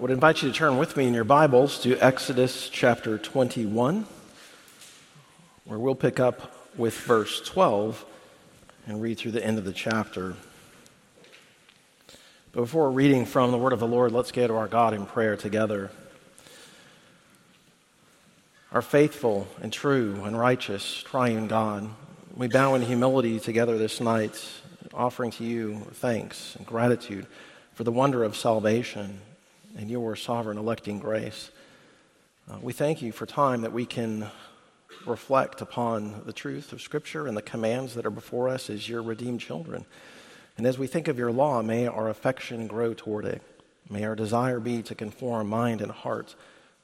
I would invite you to turn with me in your Bibles to Exodus chapter 21, where we'll pick up with verse 12 and read through the end of the chapter. But before reading from the Word of the Lord, let's go to our God in prayer together. Our faithful and true and righteous triune God, we bow in humility together this night, offering to you thanks and gratitude for the wonder of salvation and your sovereign electing grace. Uh, we thank you for time that we can reflect upon the truth of Scripture and the commands that are before us as your redeemed children. And as we think of your law, may our affection grow toward it. May our desire be to conform mind and heart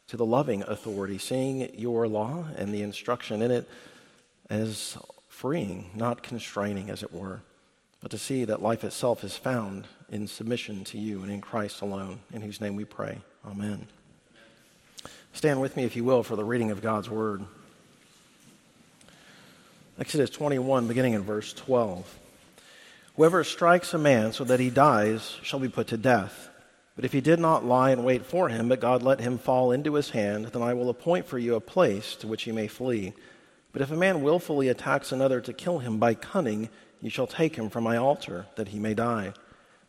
to the loving authority, seeing your law and the instruction in it as freeing, not constraining, as it were, but to see that life itself is found in submission to you and in Christ alone, in whose name we pray. Amen. Stand with me, if you will, for the reading of God's word. Exodus 21, beginning in verse 12. Whoever strikes a man so that he dies shall be put to death. But if he did not lie in wait for him, but God let him fall into his hand, then I will appoint for you a place to which he may flee. But if a man wilfully attacks another to kill him by cunning, you shall take him from my altar, that he may die.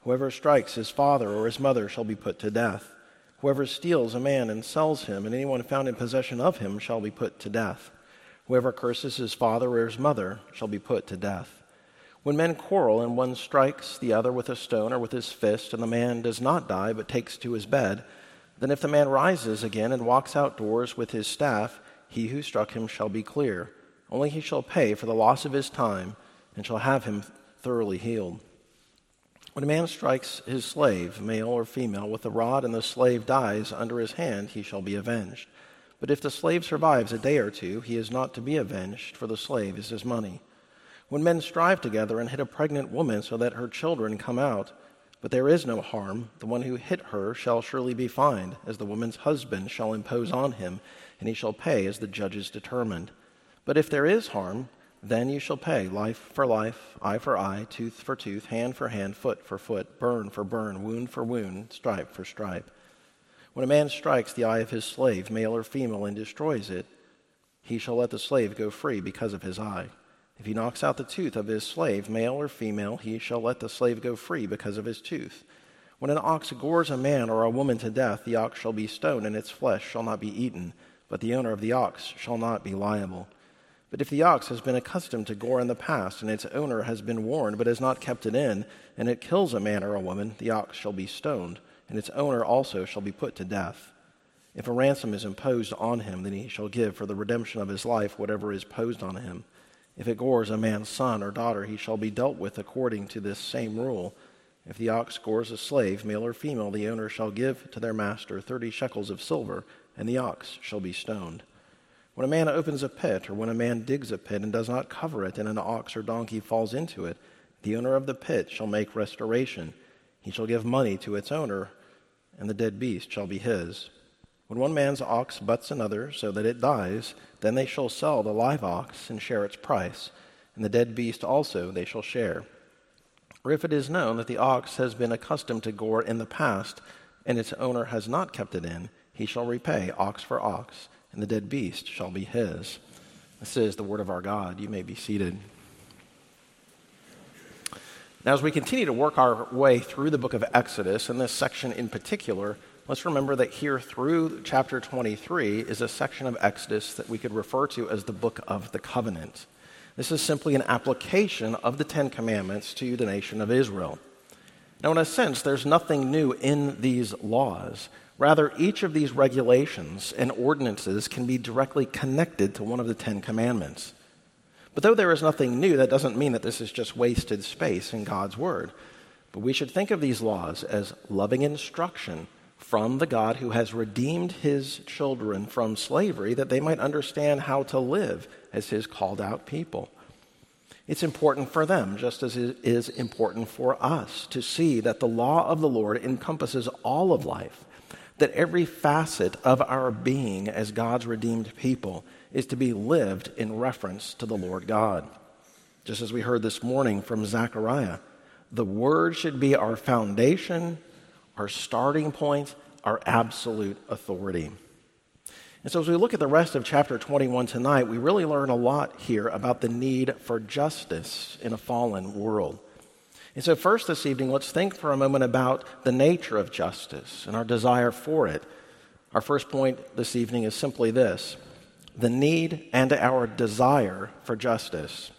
Whoever strikes his father or his mother shall be put to death. Whoever steals a man and sells him, and anyone found in possession of him shall be put to death. Whoever curses his father or his mother shall be put to death. When men quarrel and one strikes the other with a stone or with his fist, and the man does not die but takes to his bed, then if the man rises again and walks outdoors with his staff, he who struck him shall be clear. Only he shall pay for the loss of his time and shall have him thoroughly healed. When a man strikes his slave, male or female, with a rod, and the slave dies under his hand, he shall be avenged. But if the slave survives a day or two, he is not to be avenged, for the slave is his money. When men strive together and hit a pregnant woman so that her children come out, but there is no harm, the one who hit her shall surely be fined, as the woman's husband shall impose on him, and he shall pay as the judges determined. But if there is harm, then you shall pay life for life, eye for eye, tooth for tooth, hand for hand, foot for foot, burn for burn, wound for wound, stripe for stripe. When a man strikes the eye of his slave, male or female, and destroys it, he shall let the slave go free because of his eye. If he knocks out the tooth of his slave, male or female, he shall let the slave go free because of his tooth. When an ox gores a man or a woman to death, the ox shall be stoned, and its flesh shall not be eaten, but the owner of the ox shall not be liable. But if the ox has been accustomed to gore in the past, and its owner has been warned but has not kept it in, and it kills a man or a woman, the ox shall be stoned, and its owner also shall be put to death. If a ransom is imposed on him, then he shall give for the redemption of his life whatever is posed on him. If it gores a man's son or daughter, he shall be dealt with according to this same rule. If the ox gores a slave, male or female, the owner shall give to their master thirty shekels of silver, and the ox shall be stoned. When a man opens a pit, or when a man digs a pit and does not cover it, and an ox or donkey falls into it, the owner of the pit shall make restoration. He shall give money to its owner, and the dead beast shall be his. When one man's ox butts another so that it dies, then they shall sell the live ox and share its price, and the dead beast also they shall share. Or if it is known that the ox has been accustomed to gore in the past, and its owner has not kept it in, he shall repay ox for ox and the dead beast shall be his. This is the word of our God. You may be seated. Now, as we continue to work our way through the book of Exodus, and this section in particular, let's remember that here through chapter 23 is a section of Exodus that we could refer to as the book of the covenant. This is simply an application of the Ten Commandments to the nation of Israel. Now, in a sense, there's nothing new in these laws. Rather, each of these regulations and ordinances can be directly connected to one of the Ten Commandments. But though there is nothing new, that doesn't mean that this is just wasted space in God's Word. But we should think of these laws as loving instruction from the God who has redeemed his children from slavery that they might understand how to live as his called out people. It's important for them, just as it is important for us, to see that the law of the Lord encompasses all of life that every facet of our being as God's redeemed people is to be lived in reference to the Lord God. Just as we heard this morning from Zechariah, the Word should be our foundation, our starting point, our absolute authority. And so, as we look at the rest of chapter 21 tonight, we really learn a lot here about the need for justice in a fallen world. And so, first this evening, let's think for a moment about the nature of justice and our desire for it. Our first point this evening is simply this the need and our desire for justice.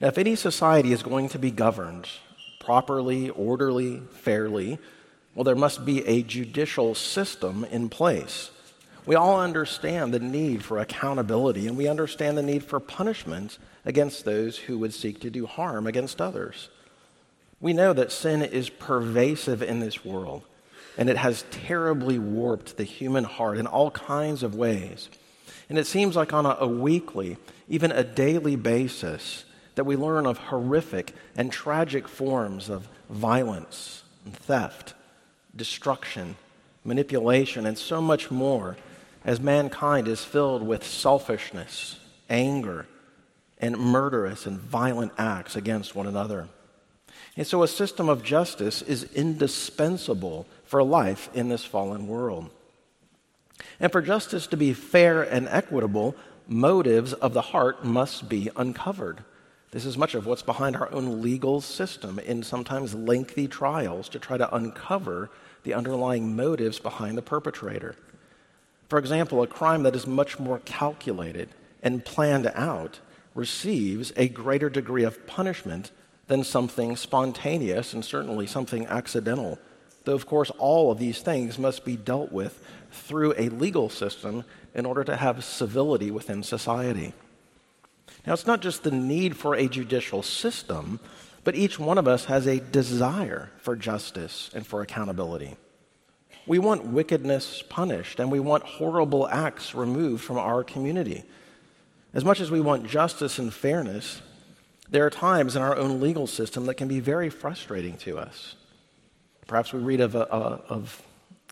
Now, if any society is going to be governed properly, orderly, fairly, well, there must be a judicial system in place. We all understand the need for accountability, and we understand the need for punishment against those who would seek to do harm against others. We know that sin is pervasive in this world, and it has terribly warped the human heart in all kinds of ways. And it seems like on a, a weekly, even a daily basis, that we learn of horrific and tragic forms of violence and theft, destruction, manipulation, and so much more as mankind is filled with selfishness, anger, and murderous and violent acts against one another. And so a system of justice is indispensable for life in this fallen world. And for justice to be fair and equitable, motives of the heart must be uncovered. This is much of what's behind our own legal system in sometimes lengthy trials to try to uncover the underlying motives behind the perpetrator. For example, a crime that is much more calculated and planned out receives a greater degree of punishment than something spontaneous and certainly something accidental. Though, of course, all of these things must be dealt with through a legal system in order to have civility within society. Now, it's not just the need for a judicial system, but each one of us has a desire for justice and for accountability. We want wickedness punished, and we want horrible acts removed from our community. As much as we want justice and fairness, there are times in our own legal system that can be very frustrating to us. Perhaps we read of a, of,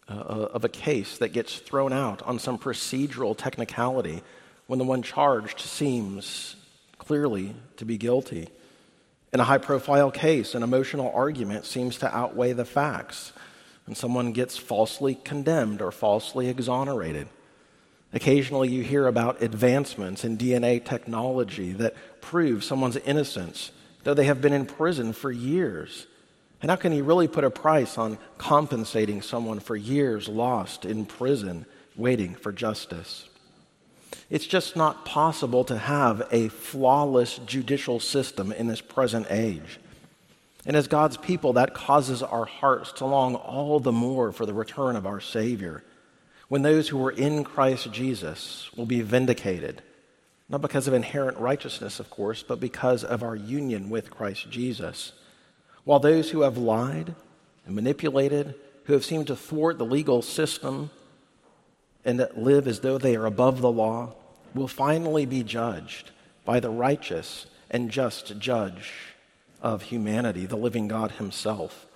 of a case that gets thrown out on some procedural technicality when the one charged seems clearly to be guilty. In a high profile case, an emotional argument seems to outweigh the facts and someone gets falsely condemned or falsely exonerated. Occasionally, you hear about advancements in DNA technology that prove someone's innocence, though they have been in prison for years. And how can you really put a price on compensating someone for years lost in prison waiting for justice? It's just not possible to have a flawless judicial system in this present age. And as God's people, that causes our hearts to long all the more for the return of our Savior, when those who were in Christ Jesus will be vindicated, not because of inherent righteousness, of course, but because of our union with Christ Jesus. While those who have lied and manipulated, who have seemed to thwart the legal system and that live as though they are above the law, will finally be judged by the righteous and just judge of humanity, the living God Himself.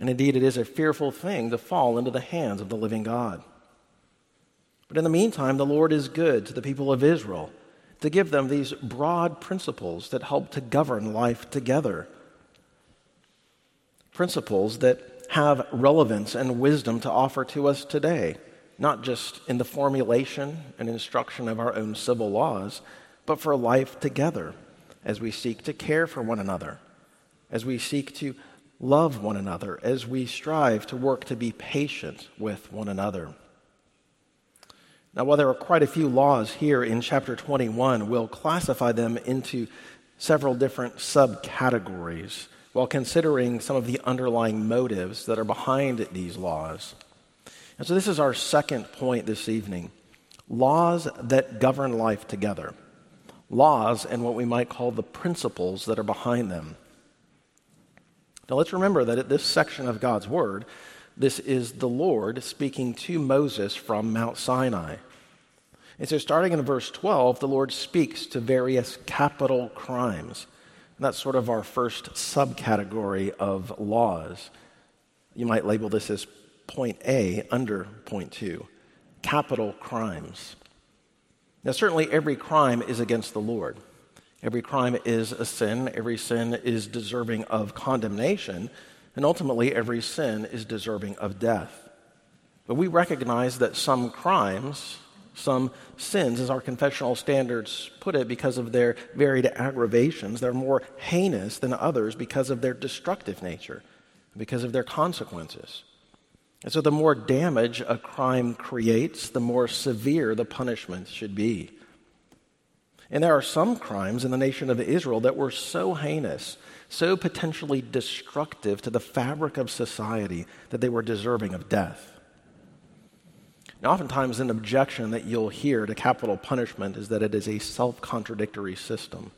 And indeed, it is a fearful thing to fall into the hands of the living God. But in the meantime, the Lord is good to the people of Israel to give them these broad principles that help to govern life together. Principles that have relevance and wisdom to offer to us today, not just in the formulation and instruction of our own civil laws, but for life together as we seek to care for one another, as we seek to love one another, as we strive to work to be patient with one another. Now, while there are quite a few laws here in chapter 21, we'll classify them into several different subcategories while considering some of the underlying motives that are behind these laws. And so, this is our second point this evening laws that govern life together laws and what we might call the principles that are behind them. Now let's remember that at this section of God's Word, this is the Lord speaking to Moses from Mount Sinai. And so, starting in verse 12, the Lord speaks to various capital crimes. And that's sort of our first subcategory of laws. You might label this as point A under point two capital crimes. Now, certainly every crime is against the Lord. Every crime is a sin. Every sin is deserving of condemnation. And ultimately, every sin is deserving of death. But we recognize that some crimes, some sins, as our confessional standards put it, because of their varied aggravations, they're more heinous than others because of their destructive nature, because of their consequences. And so, the more damage a crime creates, the more severe the punishment should be. And there are some crimes in the nation of Israel that were so heinous, so potentially destructive to the fabric of society, that they were deserving of death. Now, oftentimes, an objection that you'll hear to capital punishment is that it is a self contradictory system.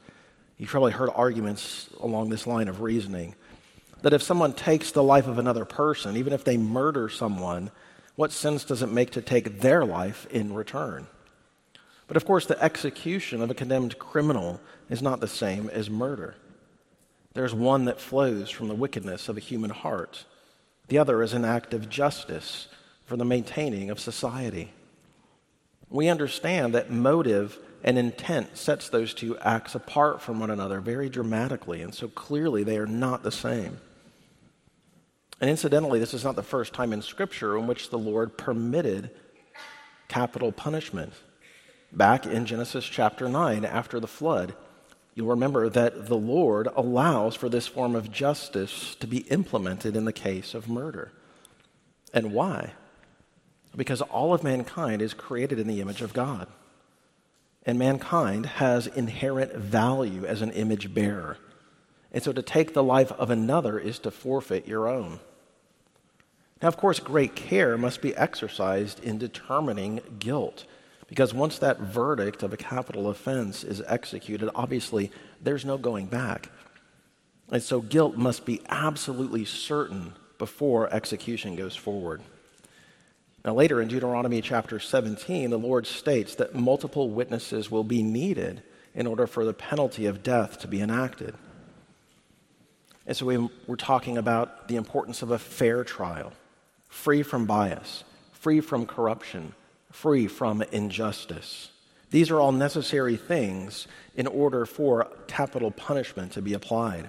You've probably heard arguments along this line of reasoning that if someone takes the life of another person, even if they murder someone, what sense does it make to take their life in return? But of course, the execution of a condemned criminal is not the same as murder. There's one that flows from the wickedness of a human heart, the other is an act of justice for the maintaining of society. We understand that motive and intent sets those two acts apart from one another very dramatically, and so clearly they are not the same. And incidentally, this is not the first time in Scripture in which the Lord permitted capital punishment. Back in Genesis chapter 9, after the flood, you'll remember that the Lord allows for this form of justice to be implemented in the case of murder. And why? Because all of mankind is created in the image of God. And mankind has inherent value as an image bearer. And so to take the life of another is to forfeit your own. Now, of course, great care must be exercised in determining guilt. Because once that verdict of a capital offense is executed, obviously there's no going back. And so guilt must be absolutely certain before execution goes forward. Now, later in Deuteronomy chapter 17, the Lord states that multiple witnesses will be needed in order for the penalty of death to be enacted. And so we, are talking about the importance of a fair trial, free from bias, free from corruption, free from injustice. These are all necessary things in order for capital punishment to be applied.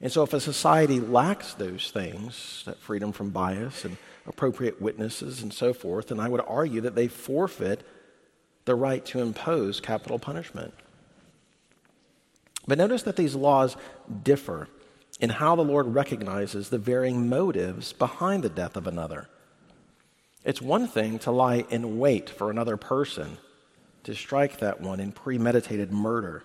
And so, if a society lacks those things, that freedom from bias and appropriate witnesses and so forth, and I would argue that they forfeit the right to impose capital punishment. But notice that these laws differ in how the Lord recognizes the varying motives behind the death of another. It's one thing to lie in wait for another person, to strike that one in premeditated murder.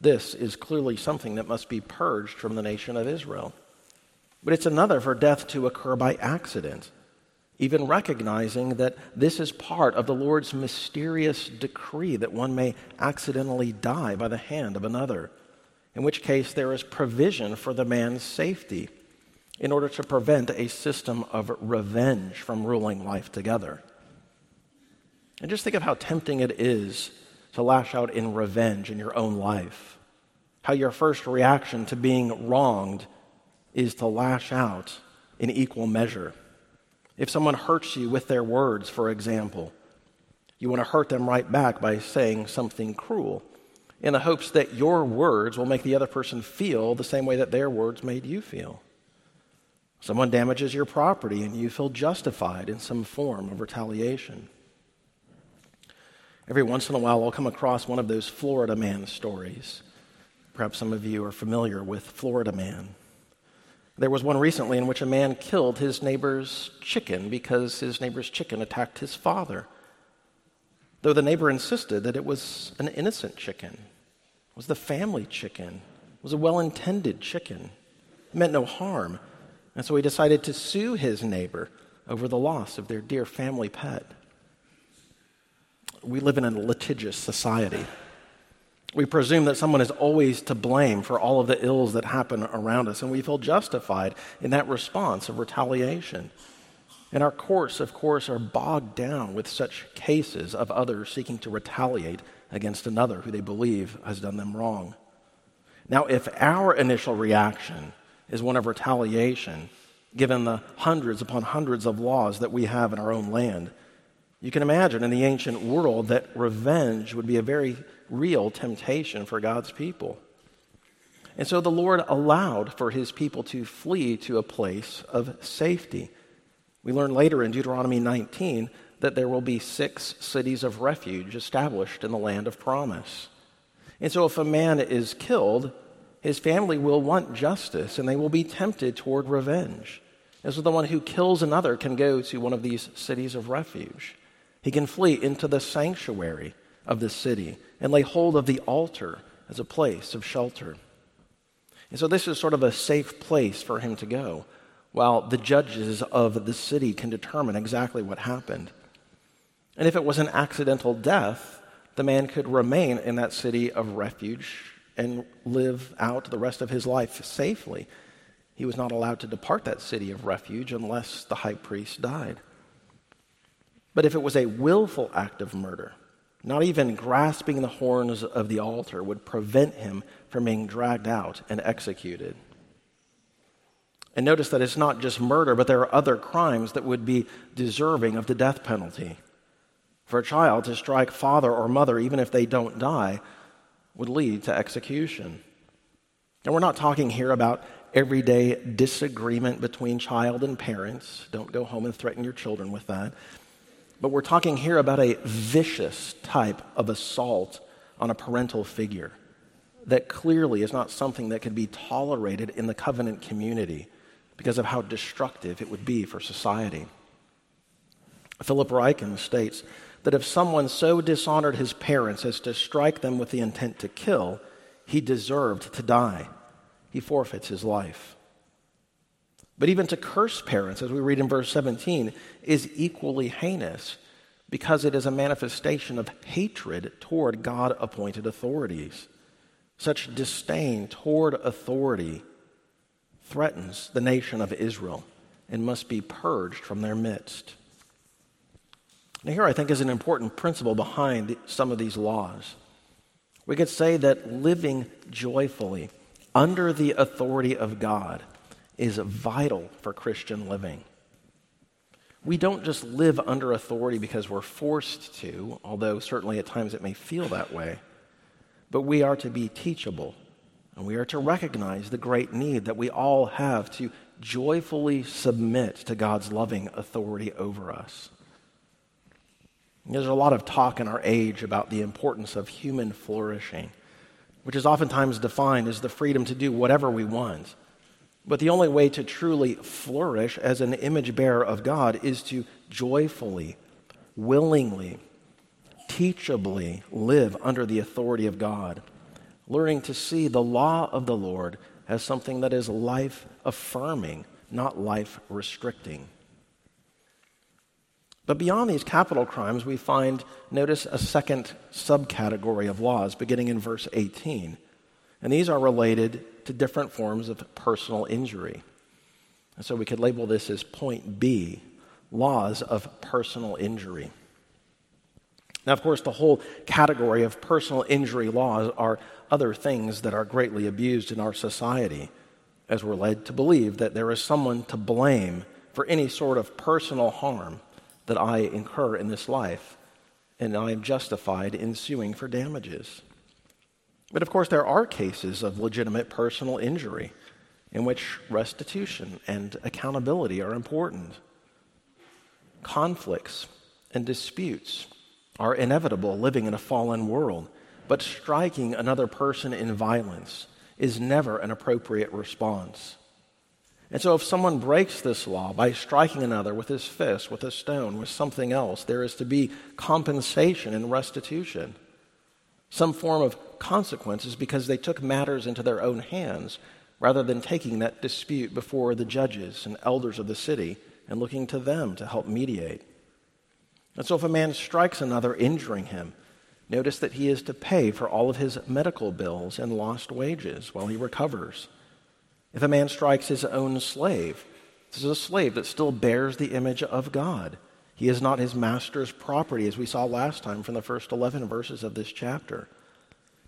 This is clearly something that must be purged from the nation of Israel. But it's another for death to occur by accident even recognizing that this is part of the Lord's mysterious decree that one may accidentally die by the hand of another, in which case there is provision for the man's safety in order to prevent a system of revenge from ruling life together. And just think of how tempting it is to lash out in revenge in your own life. How your first reaction to being wronged is to lash out in equal measure. If someone hurts you with their words, for example, you want to hurt them right back by saying something cruel in the hopes that your words will make the other person feel the same way that their words made you feel. Someone damages your property and you feel justified in some form of retaliation. Every once in a while, I'll come across one of those Florida man stories. Perhaps some of you are familiar with Florida man. There was one recently in which a man killed his neighbor's chicken because his neighbor's chicken attacked his father. Though the neighbor insisted that it was an innocent chicken, it was the family chicken, it was a well intended chicken, it meant no harm. And so he decided to sue his neighbor over the loss of their dear family pet. We live in a litigious society. We presume that someone is always to blame for all of the ills that happen around us, and we feel justified in that response of retaliation. And our courts, of course, are bogged down with such cases of others seeking to retaliate against another who they believe has done them wrong. Now, if our initial reaction is one of retaliation, given the hundreds upon hundreds of laws that we have in our own land, you can imagine in the ancient world that revenge would be a very real temptation for God's people. And so the Lord allowed for his people to flee to a place of safety. We learn later in Deuteronomy 19 that there will be six cities of refuge established in the land of promise. And so, if a man is killed, his family will want justice and they will be tempted toward revenge. And so, the one who kills another can go to one of these cities of refuge. He can flee into the sanctuary of the city and lay hold of the altar as a place of shelter. And so, this is sort of a safe place for him to go while the judges of the city can determine exactly what happened. And if it was an accidental death, the man could remain in that city of refuge and live out the rest of his life safely. He was not allowed to depart that city of refuge unless the high priest died. But if it was a willful act of murder, not even grasping the horns of the altar would prevent him from being dragged out and executed. And notice that it's not just murder, but there are other crimes that would be deserving of the death penalty. For a child to strike father or mother, even if they don't die, would lead to execution. And we're not talking here about everyday disagreement between child and parents. Don't go home and threaten your children with that. But we're talking here about a vicious type of assault on a parental figure that clearly is not something that could be tolerated in the covenant community because of how destructive it would be for society. Philip Ryken states that if someone so dishonored his parents as to strike them with the intent to kill, he deserved to die. He forfeits his life. But even to curse parents, as we read in verse 17, is equally heinous because it is a manifestation of hatred toward God appointed authorities. Such disdain toward authority threatens the nation of Israel and must be purged from their midst. Now, here I think is an important principle behind some of these laws. We could say that living joyfully under the authority of God is vital for Christian living. We don't just live under authority because we're forced to, although certainly at times it may feel that way, but we are to be teachable and we are to recognize the great need that we all have to joyfully submit to God's loving authority over us. There's a lot of talk in our age about the importance of human flourishing, which is oftentimes defined as the freedom to do whatever we want. But the only way to truly flourish as an image bearer of God is to joyfully, willingly, teachably live under the authority of God learning to see the law of the Lord as something that is life affirming, not life restricting. But beyond these capital crimes, we find, notice, a second subcategory of laws beginning in verse 18. And these are related to different forms of personal injury. And so we could label this as point B laws of personal injury. Now, of course, the whole category of personal injury laws are other things that are greatly abused in our society, as we're led to believe that there is someone to blame for any sort of personal harm that I incur in this life, and I am justified in suing for damages. But of course, there are cases of legitimate personal injury in which restitution and accountability are important. Conflicts and disputes are inevitable living in a fallen world, but striking another person in violence is never an appropriate response. And so, if someone breaks this law by striking another with his fist, with a stone, with something else, there is to be compensation and restitution, some form of consequences because they took matters into their own hands rather than taking that dispute before the judges and elders of the city and looking to them to help mediate. And so, if a man strikes another, injuring him, notice that he is to pay for all of his medical bills and lost wages while he recovers. If a man strikes his own slave, this is a slave that still bears the image of God. He is not his master's property, as we saw last time from the first 11 verses of this chapter.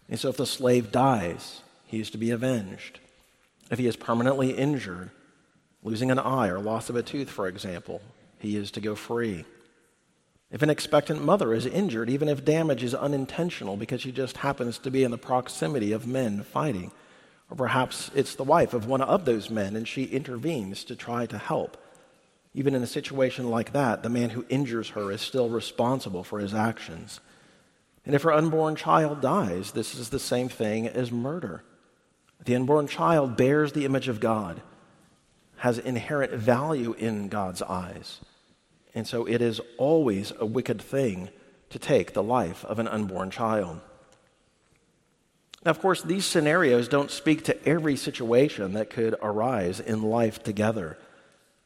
And so, if the slave dies, he is to be avenged. If he is permanently injured, losing an eye or loss of a tooth, for example, he is to go free. If an expectant mother is injured, even if damage is unintentional because she just happens to be in the proximity of men fighting, or perhaps it's the wife of one of those men and she intervenes to try to help, Even in a situation like that, the man who injures her is still responsible for his actions. And if her unborn child dies, this is the same thing as murder. The unborn child bears the image of God, has inherent value in God's eyes. And so it is always a wicked thing to take the life of an unborn child. Now, of course, these scenarios don't speak to every situation that could arise in life together,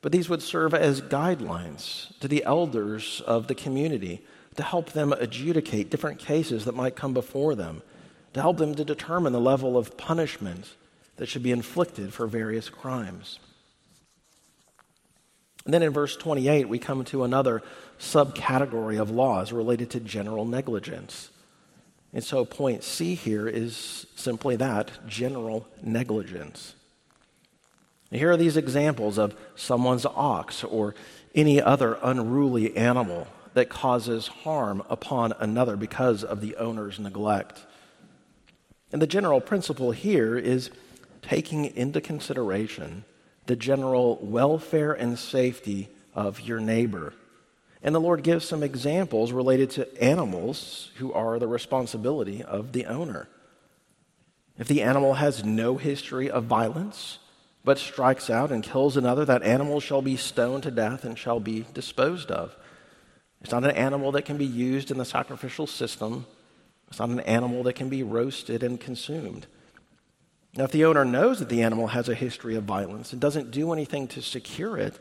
but these would serve as guidelines to the elders of the community to help them adjudicate different cases that might come before them, to help them to determine the level of punishment that should be inflicted for various crimes. And then in verse 28, we come to another subcategory of laws related to general negligence. And so, point C here is simply that general negligence. And here are these examples of someone's ox or any other unruly animal that causes harm upon another because of the owner's neglect. And the general principle here is taking into consideration the general welfare and safety of your neighbor. And the Lord gives some examples related to animals who are the responsibility of the owner. If the animal has no history of violence, but strikes out and kills another, that animal shall be stoned to death and shall be disposed of. It's not an animal that can be used in the sacrificial system. It's not an animal that can be roasted and consumed. Now, if the owner knows that the animal has a history of violence and doesn't do anything to secure it,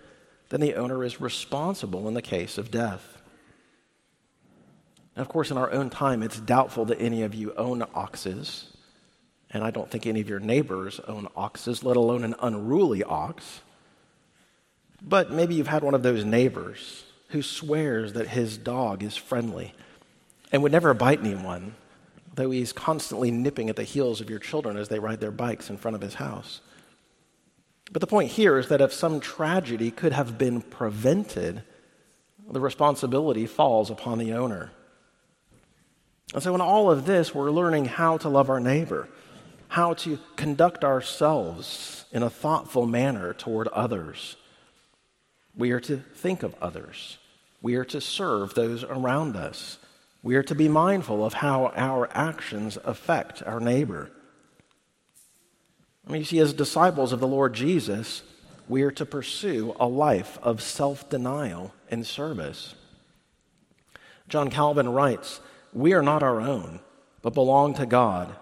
then the owner is responsible in the case of death. Of course, in our own time, it's doubtful that any of you own oxes, and I don't think any of your neighbors own oxes, let alone an unruly ox. But maybe you've had one of those neighbors who swears that his dog is friendly and would never bite anyone though he's constantly nipping at the heels of your children as they ride their bikes in front of his house. But the point here is that if some tragedy could have been prevented, the responsibility falls upon the owner. And so, in all of this, we're learning how to love our neighbor, how to conduct ourselves in a thoughtful manner toward others. We are to think of others, we are to serve those around us. We are to be mindful of how our actions affect our neighbor. I mean, you see, as disciples of the Lord Jesus, we are to pursue a life of self denial and service. John Calvin writes, We are not our own, but belong to God.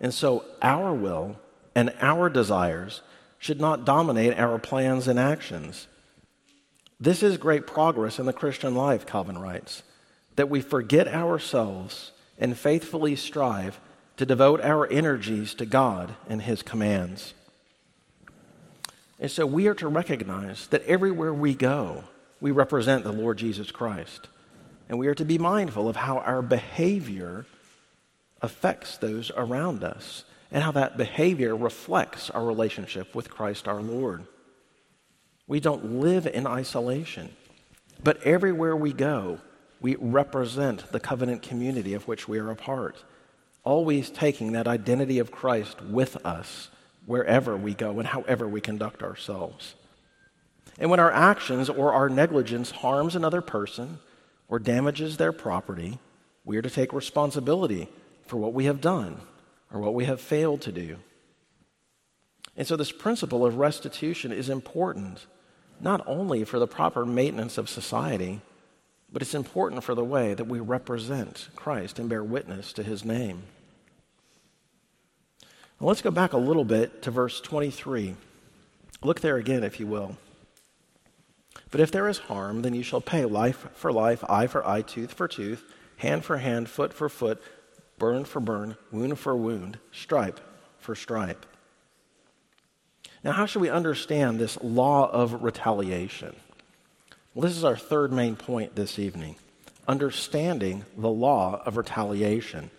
And so our will and our desires should not dominate our plans and actions. This is great progress in the Christian life, Calvin writes that we forget ourselves and faithfully strive to devote our energies to God and His commands. And so we are to recognize that everywhere we go, we represent the Lord Jesus Christ. And we are to be mindful of how our behavior affects those around us and how that behavior reflects our relationship with Christ our Lord. We don't live in isolation, but everywhere we go, we represent the covenant community of which we are a part, always taking that identity of Christ with us wherever we go and however we conduct ourselves. And when our actions or our negligence harms another person or damages their property, we are to take responsibility for what we have done or what we have failed to do. And so, this principle of restitution is important, not only for the proper maintenance of society but it's important for the way that we represent Christ and bear witness to his name. Let's go back a little bit to verse 23. Look there again, if you will. But if there is harm, then you shall pay life for life, eye for eye, tooth for tooth, hand for hand, foot for foot, burn for burn, wound for wound, stripe for stripe. Now, how should we understand this law of retaliation? Well, this is our third main point this evening understanding the law of retaliation.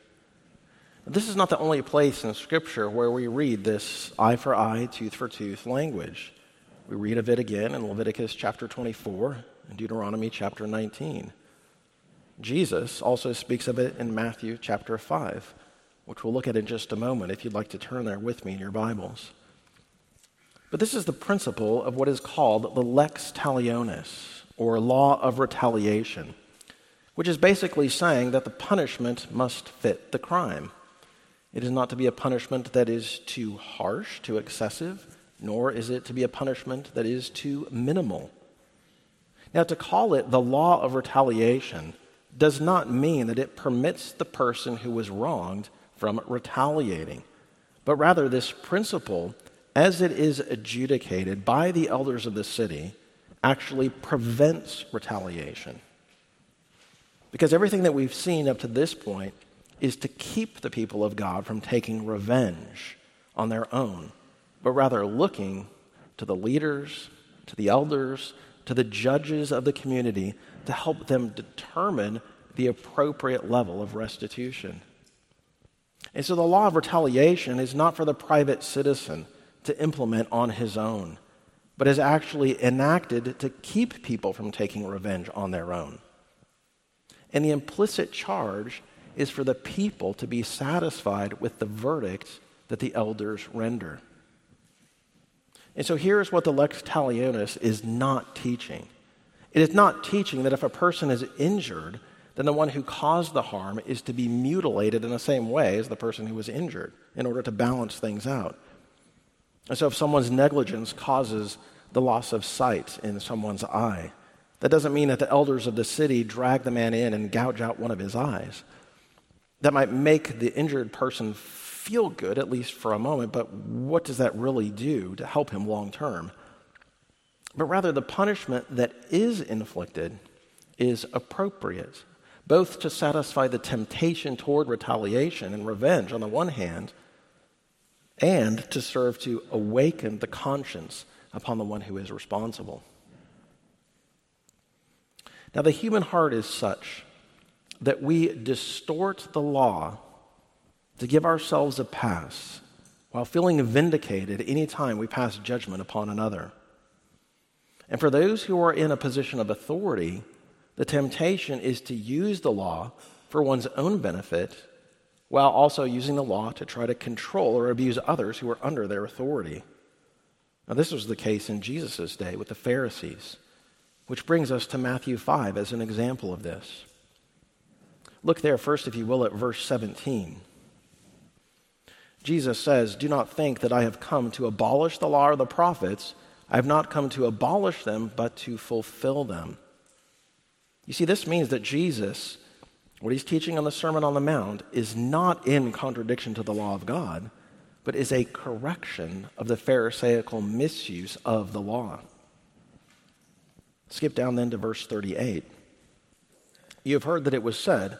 This is not the only place in Scripture where we read this eye for eye, tooth for tooth language. We read of it again in Leviticus chapter 24 and Deuteronomy chapter 19. Jesus also speaks of it in Matthew chapter 5, which we'll look at in just a moment if you'd like to turn there with me in your Bibles. But this is the principle of what is called the lex talionis, or law of retaliation, which is basically saying that the punishment must fit the crime. It is not to be a punishment that is too harsh, too excessive, nor is it to be a punishment that is too minimal. Now, to call it the law of retaliation does not mean that it permits the person who was wronged from retaliating, but rather, this principle, as it is adjudicated by the elders of the city, actually prevents retaliation. Because everything that we've seen up to this point is to keep the people of God from taking revenge on their own, but rather looking to the leaders, to the elders, to the judges of the community to help them determine the appropriate level of restitution. And so the law of retaliation is not for the private citizen to implement on his own, but is actually enacted to keep people from taking revenge on their own. And the implicit charge is for the people to be satisfied with the verdict that the elders render. And so here's what the lex talionis is not teaching. It is not teaching that if a person is injured, then the one who caused the harm is to be mutilated in the same way as the person who was injured in order to balance things out. And so if someone's negligence causes the loss of sight in someone's eye, that doesn't mean that the elders of the city drag the man in and gouge out one of his eyes. That might make the injured person feel good, at least for a moment, but what does that really do to help him long term? But rather, the punishment that is inflicted is appropriate, both to satisfy the temptation toward retaliation and revenge on the one hand, and to serve to awaken the conscience upon the one who is responsible. Now, the human heart is such that we distort the law to give ourselves a pass while feeling vindicated any time we pass judgment upon another. And for those who are in a position of authority, the temptation is to use the law for one's own benefit while also using the law to try to control or abuse others who are under their authority. Now, this was the case in Jesus' day with the Pharisees, which brings us to Matthew 5 as an example of this. Look there first, if you will, at verse 17. Jesus says, Do not think that I have come to abolish the law or the prophets. I have not come to abolish them, but to fulfill them. You see, this means that Jesus, what he's teaching on the Sermon on the Mount, is not in contradiction to the law of God, but is a correction of the Pharisaical misuse of the law. Skip down then to verse 38. You have heard that it was said,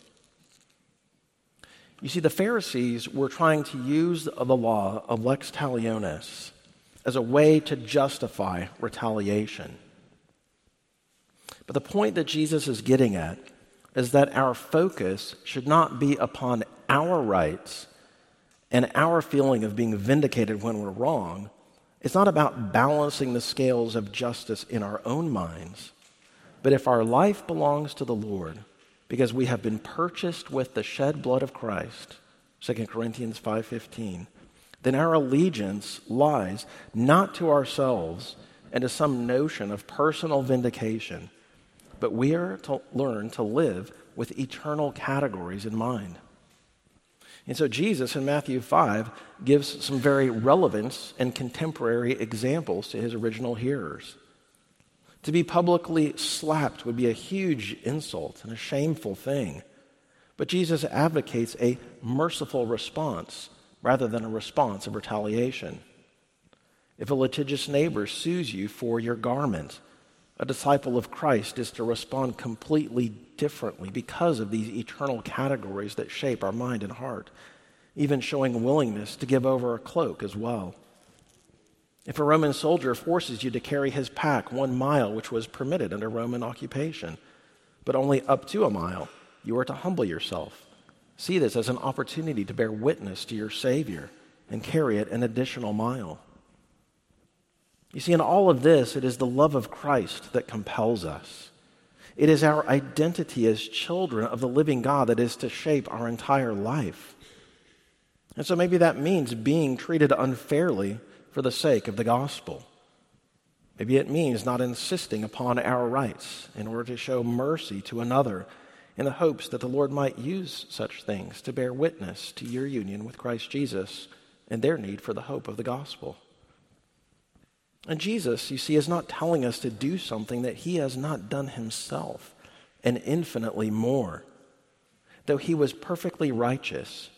You see, the Pharisees were trying to use the law of lex talionis as a way to justify retaliation. But the point that Jesus is getting at is that our focus should not be upon our rights and our feeling of being vindicated when we're wrong. It's not about balancing the scales of justice in our own minds. But if our life belongs to the Lord, because we have been purchased with the shed blood of Christ, 2 Corinthians 5:15, then our allegiance lies not to ourselves and to some notion of personal vindication, but we are to learn to live with eternal categories in mind. And so Jesus in Matthew 5 gives some very relevant and contemporary examples to his original hearers. To be publicly slapped would be a huge insult and a shameful thing. But Jesus advocates a merciful response rather than a response of retaliation. If a litigious neighbor sues you for your garment, a disciple of Christ is to respond completely differently because of these eternal categories that shape our mind and heart, even showing willingness to give over a cloak as well. If a Roman soldier forces you to carry his pack one mile, which was permitted under Roman occupation, but only up to a mile, you are to humble yourself. See this as an opportunity to bear witness to your Savior and carry it an additional mile. You see, in all of this, it is the love of Christ that compels us. It is our identity as children of the living God that is to shape our entire life. And so maybe that means being treated unfairly for the sake of the gospel. Maybe it means not insisting upon our rights in order to show mercy to another in the hopes that the Lord might use such things to bear witness to your union with Christ Jesus and their need for the hope of the gospel. And Jesus, you see, is not telling us to do something that he has not done himself, and infinitely more. Though he was perfectly righteous,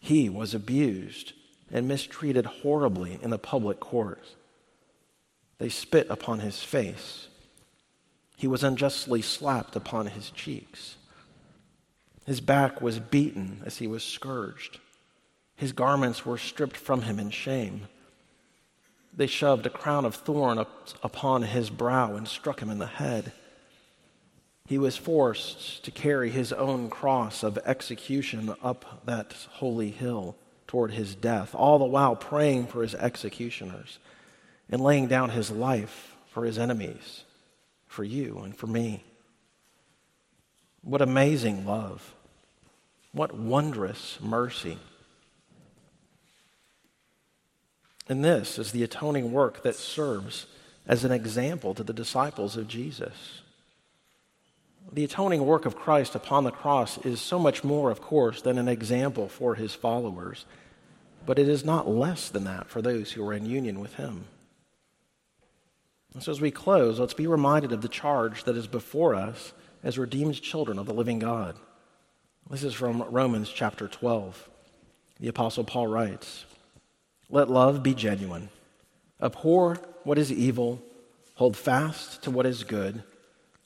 he was abused and mistreated horribly in the public court. They spit upon his face. He was unjustly slapped upon his cheeks. His back was beaten as he was scourged. His garments were stripped from him in shame. They shoved a crown of thorn up upon his brow and struck him in the head. He was forced to carry his own cross of execution up that holy hill toward his death, all the while praying for his executioners and laying down his life for his enemies, for you and for me. What amazing love! What wondrous mercy! And this is the atoning work that serves as an example to the disciples of Jesus. The atoning work of Christ upon the cross is so much more, of course, than an example for his followers, but it is not less than that for those who are in union with him. And so, as we close, let's be reminded of the charge that is before us as redeemed children of the living God. This is from Romans chapter 12. The Apostle Paul writes, let love be genuine. Abhor what is evil, hold fast to what is good,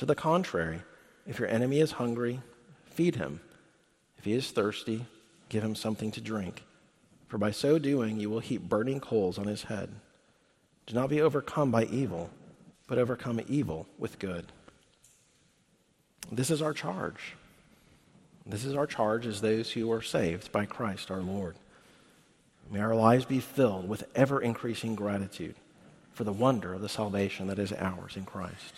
To the contrary, if your enemy is hungry, feed him. If he is thirsty, give him something to drink. For by so doing, you will heap burning coals on his head. Do not be overcome by evil, but overcome evil with good. This is our charge. This is our charge as those who are saved by Christ our Lord. May our lives be filled with ever increasing gratitude for the wonder of the salvation that is ours in Christ.